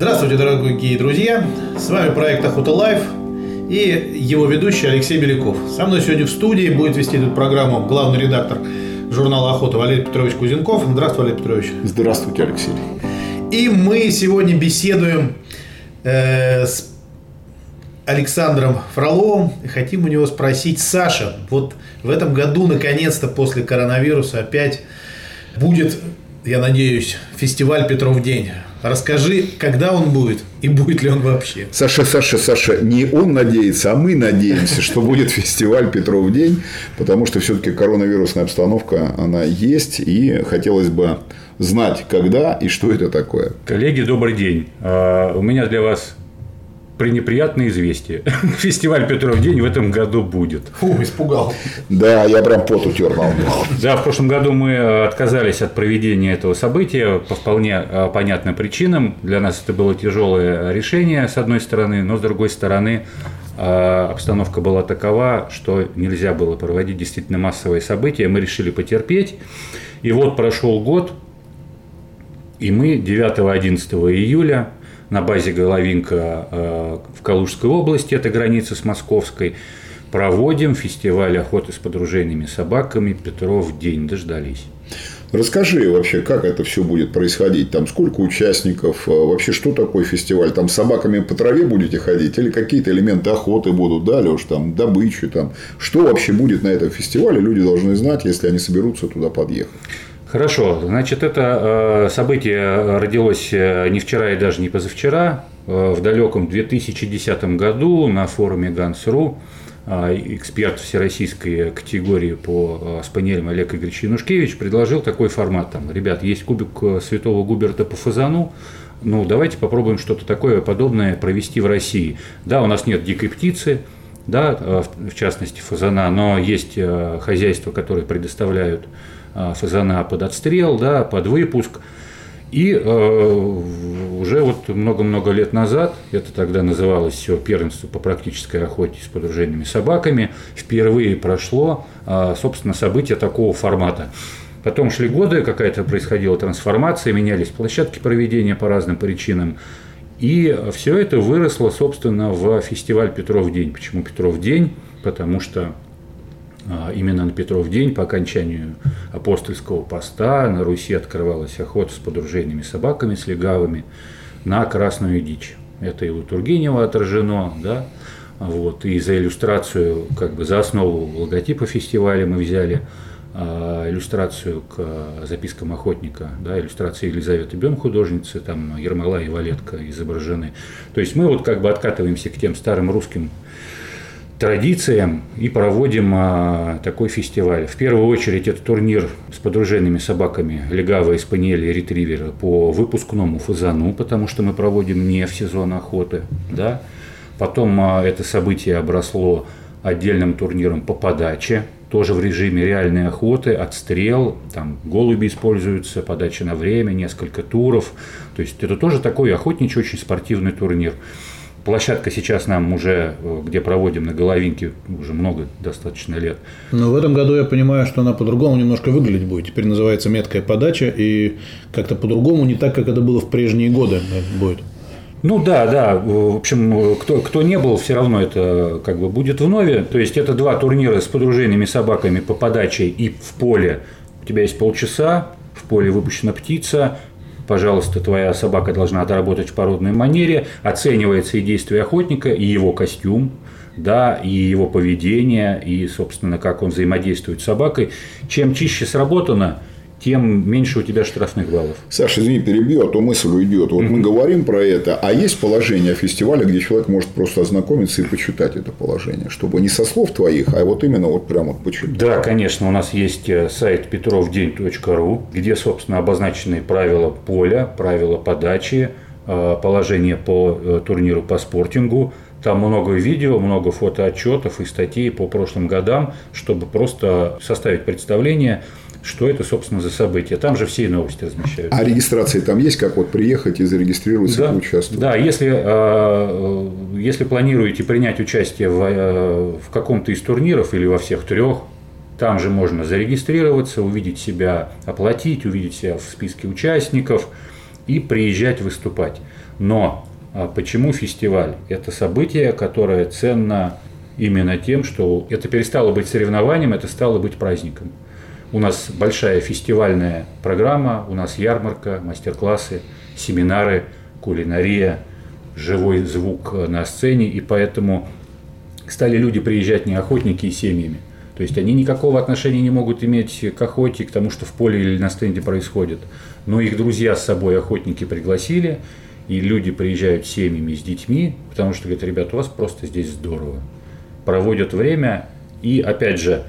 Здравствуйте, дорогие друзья! С вами проект Охота Life и его ведущий Алексей Беляков. Со мной сегодня в студии будет вести эту программу главный редактор журнала «Охота» Валерий Петрович Кузенков. Здравствуй, Валерий Петрович. Здравствуйте, Алексей. И мы сегодня беседуем э, с Александром Фроловым и хотим у него спросить, Саша, вот в этом году наконец-то после коронавируса опять будет, я надеюсь, фестиваль Петров день. Расскажи, когда он будет и будет ли он вообще? Саша, Саша, Саша, не он надеется, а мы надеемся, что будет фестиваль Петров день, потому что все-таки коронавирусная обстановка, она есть, и хотелось бы знать, когда и что это такое. Коллеги, добрый день. А, у меня для вас пренеприятное известие. Фестиваль Петров день в этом году будет. Фу, испугал. Да, я прям пот утер на Да, в прошлом году мы э, отказались от проведения этого события по вполне э, понятным причинам. Для нас это было тяжелое решение, с одной стороны, но с другой стороны, э, обстановка была такова, что нельзя было проводить действительно массовые события. Мы решили потерпеть. И вот прошел год, и мы 9-11 июля на базе Головинка э, в Калужской области, это граница с Московской, проводим фестиваль охоты с подружейными собаками «Петров день». Дождались. Расскажи вообще, как это все будет происходить? Там сколько участников? Э, вообще, что такое фестиваль? Там с собаками по траве будете ходить? Или какие-то элементы охоты будут? Да, Леш, там добычи? Там. Что вообще будет на этом фестивале? Люди должны знать, если они соберутся туда подъехать. Хорошо, значит, это э, событие родилось э, не вчера и даже не позавчера. Э, в далеком 2010 году на форуме Гансру эксперт всероссийской категории по спаниелям Олег Игоревич Янушкевич предложил такой формат. Там, ребят, есть кубик святого Губерта по фазану, ну, давайте попробуем что-то такое подобное провести в России. Да, у нас нет дикой птицы, да, в частности фазана, но есть хозяйства, которые предоставляют а, фазана под отстрел, да, под выпуск. И э, уже вот много-много лет назад, это тогда называлось все первенство по практической охоте с подружениями собаками, впервые прошло, э, собственно, событие такого формата. Потом шли годы, какая-то происходила трансформация, менялись площадки проведения по разным причинам. И все это выросло, собственно, в фестиваль Петров день. Почему Петров день? Потому что именно на Петров день по окончанию апостольского поста на Руси открывалась охота с подружениями собаками, с легавыми на красную дичь. Это и у Тургенева отражено, да, вот, и за иллюстрацию, как бы за основу логотипа фестиваля мы взяли а, иллюстрацию к запискам охотника, да, иллюстрации Елизаветы Бен, художницы, там Ермола и Валетка изображены. То есть мы вот как бы откатываемся к тем старым русским традициям и проводим а, такой фестиваль. В первую очередь это турнир с подруженными собаками легавы, испаниели, ретривера по выпускному фазану, потому что мы проводим не в сезон охоты. Да? Потом а, это событие обросло отдельным турниром по подаче, тоже в режиме реальной охоты, отстрел, там голуби используются, подача на время, несколько туров. То есть это тоже такой охотничий, очень спортивный турнир. Площадка сейчас нам уже, э, где проводим на Головинке, уже много достаточно лет. Но в этом году я понимаю, что она по-другому немножко выглядеть будет. Теперь называется меткая подача, и как-то по-другому, не так, как это было в прежние годы будет. Ну да, да. В общем, кто, кто не был, все равно это как бы будет вновь. То есть это два турнира с подруженными собаками по подаче и в поле. У тебя есть полчаса, в поле выпущена птица, пожалуйста, твоя собака должна отработать в породной манере, оценивается и действие охотника, и его костюм, да, и его поведение, и, собственно, как он взаимодействует с собакой. Чем чище сработано, тем меньше у тебя штрафных баллов. Саша, извини, перебью, а то мысль уйдет. Вот mm-hmm. мы говорим про это, а есть положение фестиваля, где человек может просто ознакомиться и почитать это положение, чтобы не со слов твоих, а вот именно вот прямо вот почитать. Да, конечно, у нас есть э, сайт петровдень.ру, где, собственно, обозначены правила поля, правила подачи, э, положение по э, турниру по спортингу, там много видео, много фотоотчетов и статей по прошлым годам, чтобы просто составить представление, что это, собственно, за событие. Там же все новости размещаются. А регистрации там есть, как вот приехать и зарегистрироваться да, и участвовать? Да, если, а, если планируете принять участие в, а, в каком-то из турниров или во всех трех, там же можно зарегистрироваться, увидеть себя, оплатить, увидеть себя в списке участников и приезжать выступать. Но а почему фестиваль? Это событие, которое ценно именно тем, что это перестало быть соревнованием, это стало быть праздником. У нас большая фестивальная программа, у нас ярмарка, мастер-классы, семинары, кулинария, живой звук на сцене, и поэтому стали люди приезжать не охотники и семьями. То есть они никакого отношения не могут иметь к охоте, к тому, что в поле или на стенде происходит. Но их друзья с собой охотники пригласили, и люди приезжают с семьями, с детьми, потому что говорят, ребята, у вас просто здесь здорово. Проводят время, и опять же,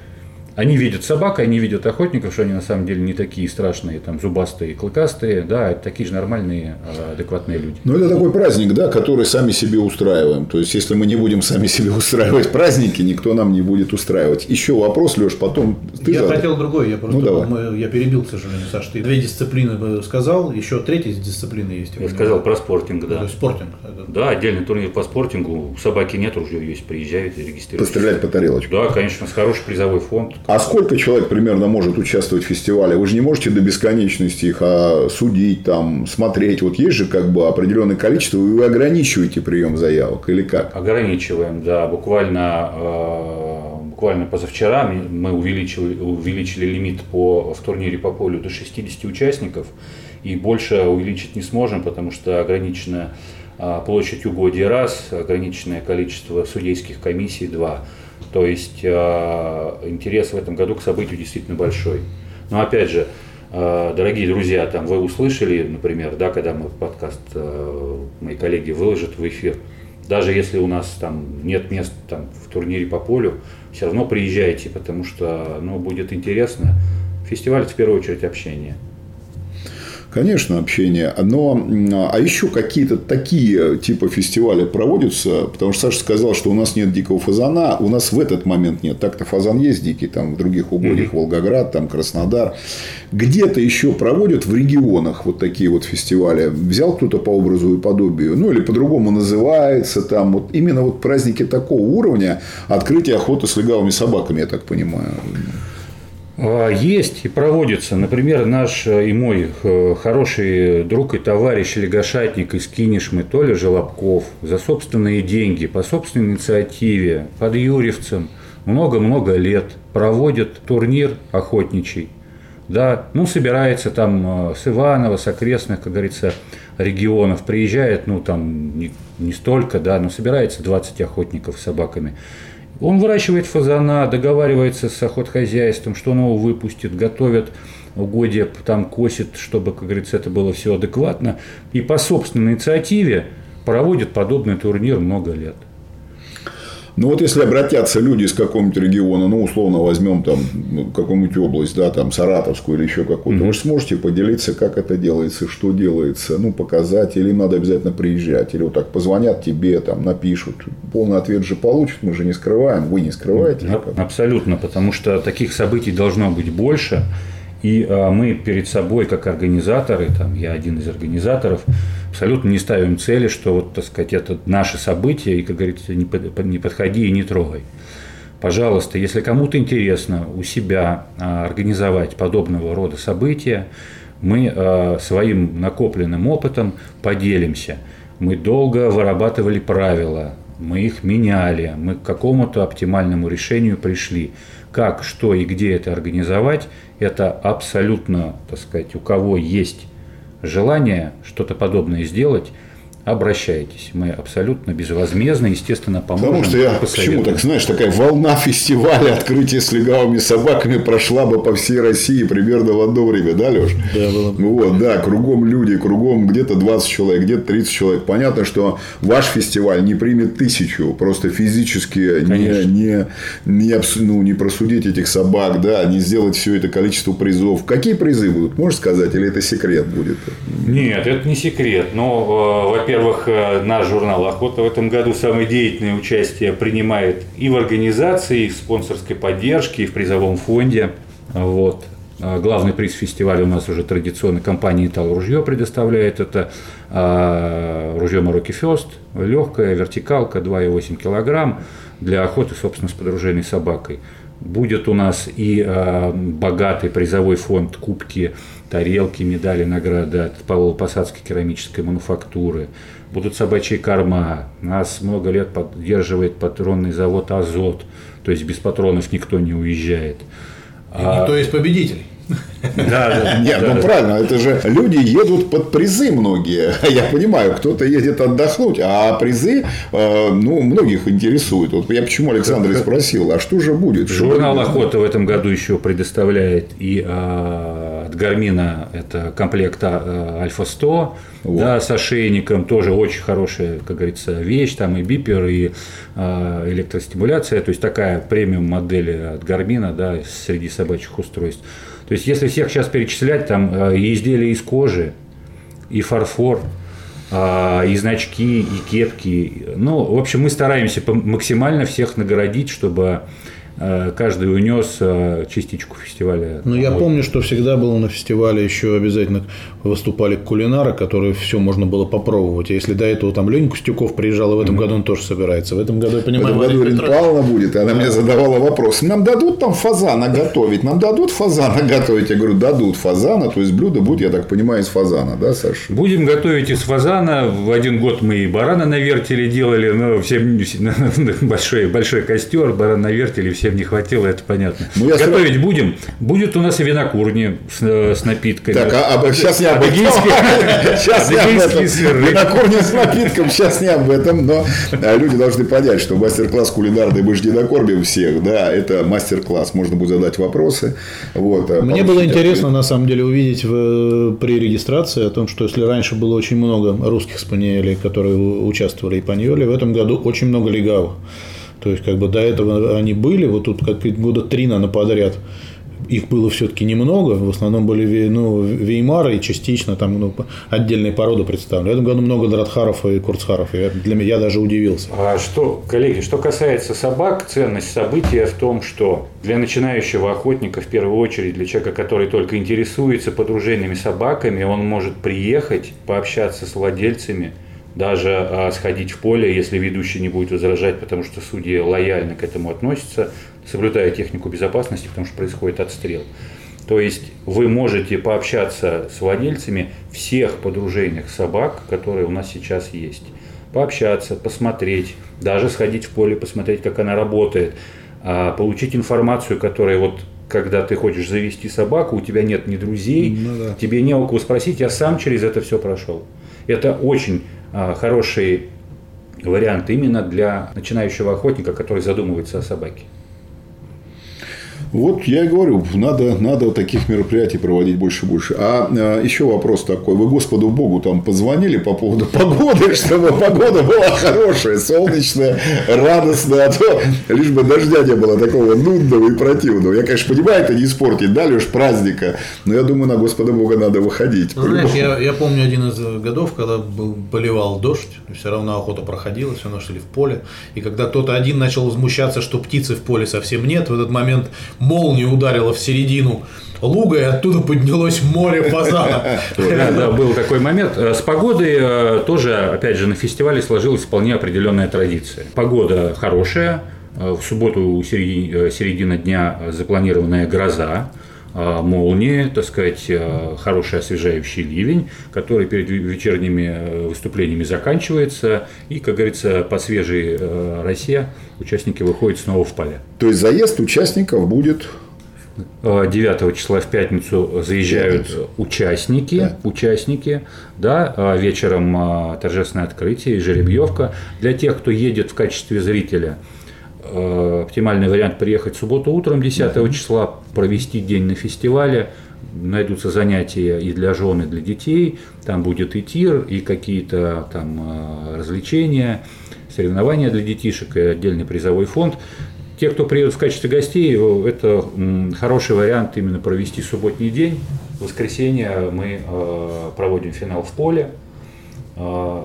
они видят собак, они видят охотников, что они на самом деле не такие страшные, там, зубастые, клыкастые, да, это такие же нормальные, а, адекватные люди. Ну, это такой праздник, да, который сами себе устраиваем. То есть, если мы не будем сами себе устраивать праздники, никто нам не будет устраивать. Еще вопрос, Леш, потом ты Я задал. хотел другой, я просто, ну, давай. я перебил, к сожалению, Саш, ты две дисциплины сказал, еще третья дисциплина есть. Я сказал про спортинг, да. спортинг. Да, отдельный турнир по спортингу, собаки нет, ружье есть, приезжают и регистрируются. Пострелять по тарелочку. Да, конечно, с хороший призовой фонд. А сколько человек примерно может участвовать в фестивале? Вы же не можете до бесконечности их а, судить, там, смотреть. Вот есть же как бы определенное количество, и вы ограничиваете прием заявок или как? Ограничиваем, да. Буквально, э, буквально позавчера мы увеличили, увеличили лимит по, в турнире по полю до 60 участников. И больше увеличить не сможем, потому что ограничена площадь угодья раз, ограниченное количество судейских комиссий два. То есть э, интерес в этом году к событию действительно большой. Но опять же, э, дорогие друзья, там вы услышали, например, да, когда мы подкаст э, мои коллеги выложат в эфир, даже если у нас там нет мест там, в турнире по полю, все равно приезжайте, потому что ну, будет интересно. Фестиваль в первую очередь общение. Конечно, общение. Но, а еще какие-то такие типа фестиваля проводятся, потому что Саша сказал, что у нас нет дикого фазана, у нас в этот момент нет. Так-то фазан есть дикий, там в других угодьях. Волгоград, там Краснодар. Где-то еще проводят в регионах вот такие вот фестивали. Взял кто-то по образу и подобию, ну или по-другому называется там. Вот именно вот праздники такого уровня открытие охоты с легавыми собаками, я так понимаю. А, есть и проводится. Например, наш э, и мой э, хороший друг и товарищ лягошатник из Кинешмы Толя Желобков за собственные деньги, по собственной инициативе, под Юрьевцем много-много лет проводит турнир охотничий. Да, ну, собирается там э, с Иванова, с окрестных, как говорится, регионов, приезжает, ну, там не, не столько, да, но собирается 20 охотников с собаками. Он выращивает фазана, договаривается с охотхозяйством, что он его выпустит, готовят угодья, там косит, чтобы, как говорится, это было все адекватно. И по собственной инициативе проводит подобный турнир много лет. Ну вот если обратятся люди из какого-нибудь региона, ну условно возьмем там ну, какую-нибудь область, да, там Саратовскую или еще какую-то, mm-hmm. вы сможете поделиться, как это делается, что делается, ну показать, или надо обязательно приезжать, или вот так позвонят тебе, там напишут, полный ответ же получат, мы же не скрываем, вы не скрываете. Mm-hmm. Абсолютно, потому что таких событий должно быть больше. И а, мы перед собой, как организаторы, там, я один из организаторов, абсолютно не ставим цели, что вот, так сказать, это наше событие, и, как говорится, не, подходи и не трогай. Пожалуйста, если кому-то интересно у себя а, организовать подобного рода события, мы а, своим накопленным опытом поделимся. Мы долго вырабатывали правила, мы их меняли, мы к какому-то оптимальному решению пришли. Как, что и где это организовать, это абсолютно, так сказать, у кого есть желание что-то подобное сделать, обращайтесь. Мы абсолютно безвозмездно, естественно, поможем. Потому что я почему так, знаешь, такая волна фестиваля открытия с легавыми собаками прошла бы по всей России примерно в одно время, да, Леш? Да, было бы. Вот, да, кругом люди, кругом где-то 20 человек, где-то 30 человек. Понятно, что ваш фестиваль не примет тысячу, просто физически не, не, не, ну, не просудить этих собак, да, не сделать все это количество призов. Какие призы будут, можешь сказать, или это секрет будет? Нет, это не секрет. Но, э, во-первых, во-первых, э, наш журнал «Охота» в этом году самое деятельное участие принимает и в организации, и в спонсорской поддержке, и в призовом фонде. Вот. А главный приз фестиваля у нас уже традиционно компания «Итал Ружье» предоставляет. Это а, ружье Мароки Фест, легкая вертикалка 2,8 килограмм для охоты, собственно, с подружейной собакой. Будет у нас и э, богатый призовой фонд кубки, тарелки, медали, награды от Павлово-Посадской керамической мануфактуры. Будут собачьи корма. Нас много лет поддерживает патронный завод «Азот». То есть без патронов никто не уезжает. И никто из победителей. Да, Нет, ну правильно, это же люди едут под призы многие. Я понимаю, кто-то едет отдохнуть, а призы, э, ну, многих интересуют. Вот я почему Александр и спросил, а что же будет? Журнал «Охота» в этом году еще предоставляет и а, от Гармина это комплект а, Альфа-100, вот. да, с ошейником, тоже очень хорошая, как говорится, вещь, там и бипер, и а, электростимуляция, то есть такая премиум модель от Гармина, да, среди собачьих устройств. То есть, если всех сейчас перечислять, там э, и изделия из кожи, и фарфор, а, и значки, и кепки. Ну, в общем, мы стараемся максимально всех наградить, чтобы Э, каждый унес э, частичку фестиваля. Ну, я помню, что всегда было на фестивале еще обязательно выступали кулинары, которые все можно было попробовать. А если до этого там Леня Костюков приезжал, и в этом mm-hmm. году он тоже собирается. В этом году, я понимаю, в этом году Ирина Павловна будет, и она мне задавала вопрос. Нам дадут там фазана готовить? Нам дадут фазана готовить? Я говорю, дадут фазана, то есть блюдо будет, я так понимаю, из фазана, да, Саша? Будем готовить из фазана. В один год мы и барана на вертеле делали, но всем большой, большой костер, баран на вертеле, все всем не хватило, это понятно. Ну, я Готовить сразу... будем. Будет у нас и винокурни с, э, с напитками. Так, а, а сейчас не об этом. Сейчас не об этом. Винокурни с напитком, сейчас не об этом. Но а, люди должны понять, что мастер-класс кулинарный мы же не накормим всех. Да, это мастер-класс. Можно будет задать вопросы. Вот, а Мне было интересно, на самом деле, увидеть в, при регистрации о том, что если раньше было очень много русских спаниелей, которые участвовали и паньоли, в этом году очень много легавых. То есть, как бы до этого они были, вот тут как года три, наверное, подряд. Их было все-таки немного, в основном были ну, веймары и частично там ну, отдельные породы представлены. В этом году много дратхаров и курцхаров. Я, для меня я даже удивился. А что, коллеги, что касается собак, ценность события в том, что для начинающего охотника, в первую очередь, для человека, который только интересуется подружениями собаками, он может приехать, пообщаться с владельцами – даже а, сходить в поле, если ведущий не будет возражать, потому что судьи лояльно к этому относятся, соблюдая технику безопасности, потому что происходит отстрел. То есть вы можете пообщаться с владельцами всех подружейных собак, которые у нас сейчас есть. Пообщаться, посмотреть, даже сходить в поле, посмотреть, как она работает, а, получить информацию, которая вот когда ты хочешь завести собаку, у тебя нет ни друзей, ну, да. тебе не у кого спросить, я сам через это все прошел. Это очень а, хороший вариант именно для начинающего охотника, который задумывается о собаке. Вот я и говорю, надо, надо таких мероприятий проводить больше и больше. А, а еще вопрос такой. Вы Господу Богу там позвонили по поводу погоды, чтобы погода была хорошая, солнечная, радостная, а то лишь бы дождя не было такого нудного и противного. Я, конечно, понимаю, это не испортить, да, лишь праздника, но я думаю, на Господа Бога надо выходить. Ну, знаешь, я, я помню один из годов, когда был, поливал дождь, все равно охота проходила, все равно шли в поле, и когда кто-то один начал возмущаться, что птицы в поле совсем нет, в этот момент молния ударила в середину луга, и оттуда поднялось море фазана. Да, да, был такой момент. Э, с погодой э, тоже, опять же, на фестивале сложилась вполне определенная традиция. Погода хорошая, э, в субботу середина дня запланированная гроза, молнии, так сказать, хороший освежающий ливень, который перед вечерними выступлениями заканчивается, и, как говорится, по свежей росе участники выходят снова в поля. То есть заезд участников будет 9 числа в пятницу заезжают пятницу. участники, да. участники, да, а вечером торжественное открытие и жеребьевка. Для тех, кто едет в качестве зрителя, оптимальный вариант приехать в субботу утром 10 угу. числа, провести день на фестивале, найдутся занятия и для жен, и для детей, там будет и тир, и какие-то там развлечения, соревнования для детишек и отдельный призовой фонд. Те, кто приедут в качестве гостей, это хороший вариант именно провести субботний день. В воскресенье мы э, проводим финал в поле, э,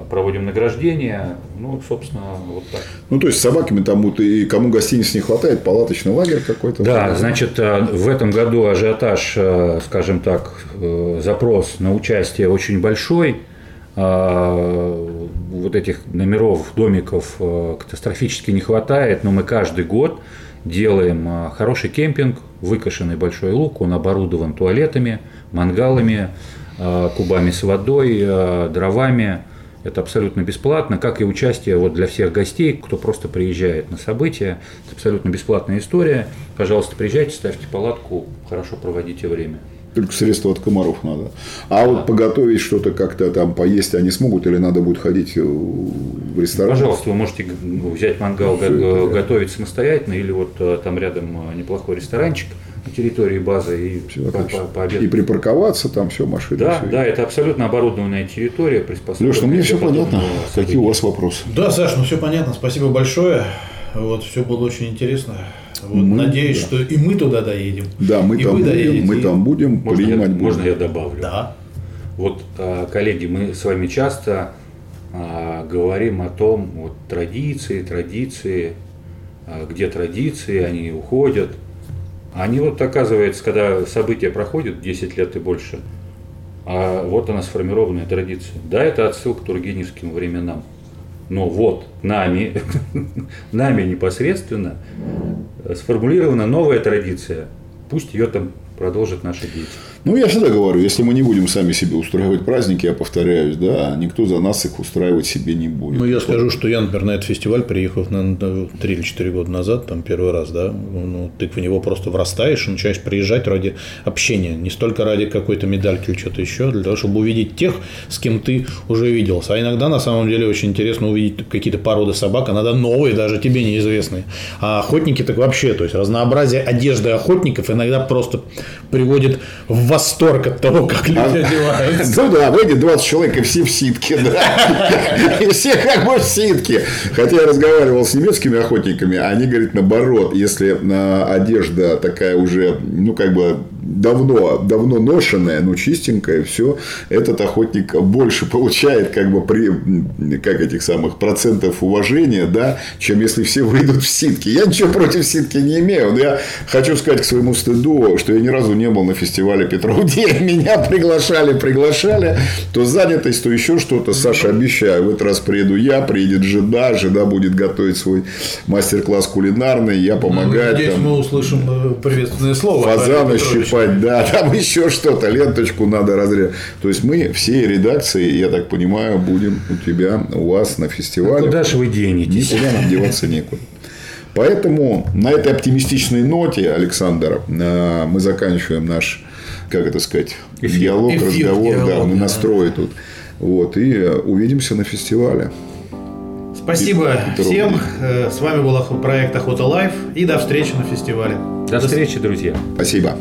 проводим награждение, ну, собственно, вот так. Ну, то есть, с собаками там и кому гостиниц не хватает, палаточный лагерь какой-то? Да, значит, э, в этом году ажиотаж, скажем так, запрос на участие очень большой – а, вот этих номеров, домиков э, катастрофически не хватает, но мы каждый год делаем а, хороший кемпинг, выкошенный большой лук, он оборудован туалетами, мангалами, а, кубами с водой, а, дровами. Это абсолютно бесплатно, как и участие вот для всех гостей, кто просто приезжает на события. Это абсолютно бесплатная история. Пожалуйста, приезжайте, ставьте палатку, хорошо проводите время. Только средства от комаров надо. А вот поготовить что-то как-то там поесть они смогут или надо будет ходить в ресторан? Пожалуйста, вы можете взять мангал, го- готовить самостоятельно или вот э, там рядом э, неплохой ресторанчик территории базы и по- по-. И припарковаться там все машины. Да, всё. да, это абсолютно оборудованная территория, приспособленная. Леш, ну мне все понятно. события. Какие у вас вопросы? Да, Саш, ну все понятно. Спасибо большое. Вот, все было очень интересно. Вот, Мы- надеюсь, да. что и мы туда доедем. Да, мы И там вы будем, доедете, мы и- там будем, Можно, я, принимать будем. можно я добавлю? Да. Вот, а, коллеги, мы с вами часто а, говорим о том, вот традиции, традиции, а, где традиции, они уходят. Они вот, оказывается, когда события проходят 10 лет и больше, а вот она сформированная традиция. Да, это отсылка к тургеневским временам. Но вот нами, нами непосредственно сформулирована новая традиция. Пусть ее там продолжат наши дети. Ну, я всегда говорю, если мы не будем сами себе устраивать праздники, я повторяюсь, да, никто за нас их устраивать себе не будет. Ну, я скажу, что я, например, на этот фестиваль приехал на 3 или 4 года назад, там первый раз, да, ну, ты в него просто врастаешь и начинаешь приезжать ради общения, не столько ради какой-то медальки или что-то еще, для того, чтобы увидеть тех, с кем ты уже виделся. А иногда, на самом деле, очень интересно увидеть какие-то породы собак, иногда новые, даже тебе неизвестные. А охотники так вообще, то есть разнообразие одежды охотников иногда просто приводит в восторг от того, как люди одеваются. Ну да, выйдет 20 человек, и все в ситке, да. И все как бы в ситке. Хотя я разговаривал с немецкими охотниками, они говорят наоборот, если а, одежда такая уже, ну, как бы давно, давно ношенная, ну, чистенькая, все, этот охотник больше получает, как бы, при, как этих самых процентов уважения, да, чем если все выйдут в ситки. Я ничего против ситки не имею, но я хочу сказать к своему стыду, что я ни разу не был на фестивале Петроудея. Меня приглашали, приглашали, то занятость, то еще что-то. Саша, обещаю, в этот раз приеду я, приедет жена, жена будет готовить свой мастер-класс кулинарный, я помогать. Надеюсь, там, мы услышим э, приветственное слово. фазана Олега Щипать, да, там еще что-то, ленточку надо разрезать. То есть мы всей редакции, я так понимаю, будем у тебя, у вас на фестивале. Куда же вы денетесь? Никуда нам деваться некуда. Поэтому на этой оптимистичной ноте, Александр, э, мы заканчиваем наш, как это сказать, Эфир. диалог, Эфир, разговор, да, диалог, мы да. настрои тут. Вот, и увидимся на фестивале. Спасибо Петров. всем. Э, С вами был проект Охота Life. И до встречи на фестивале. До встречи, друзья. Спасибо.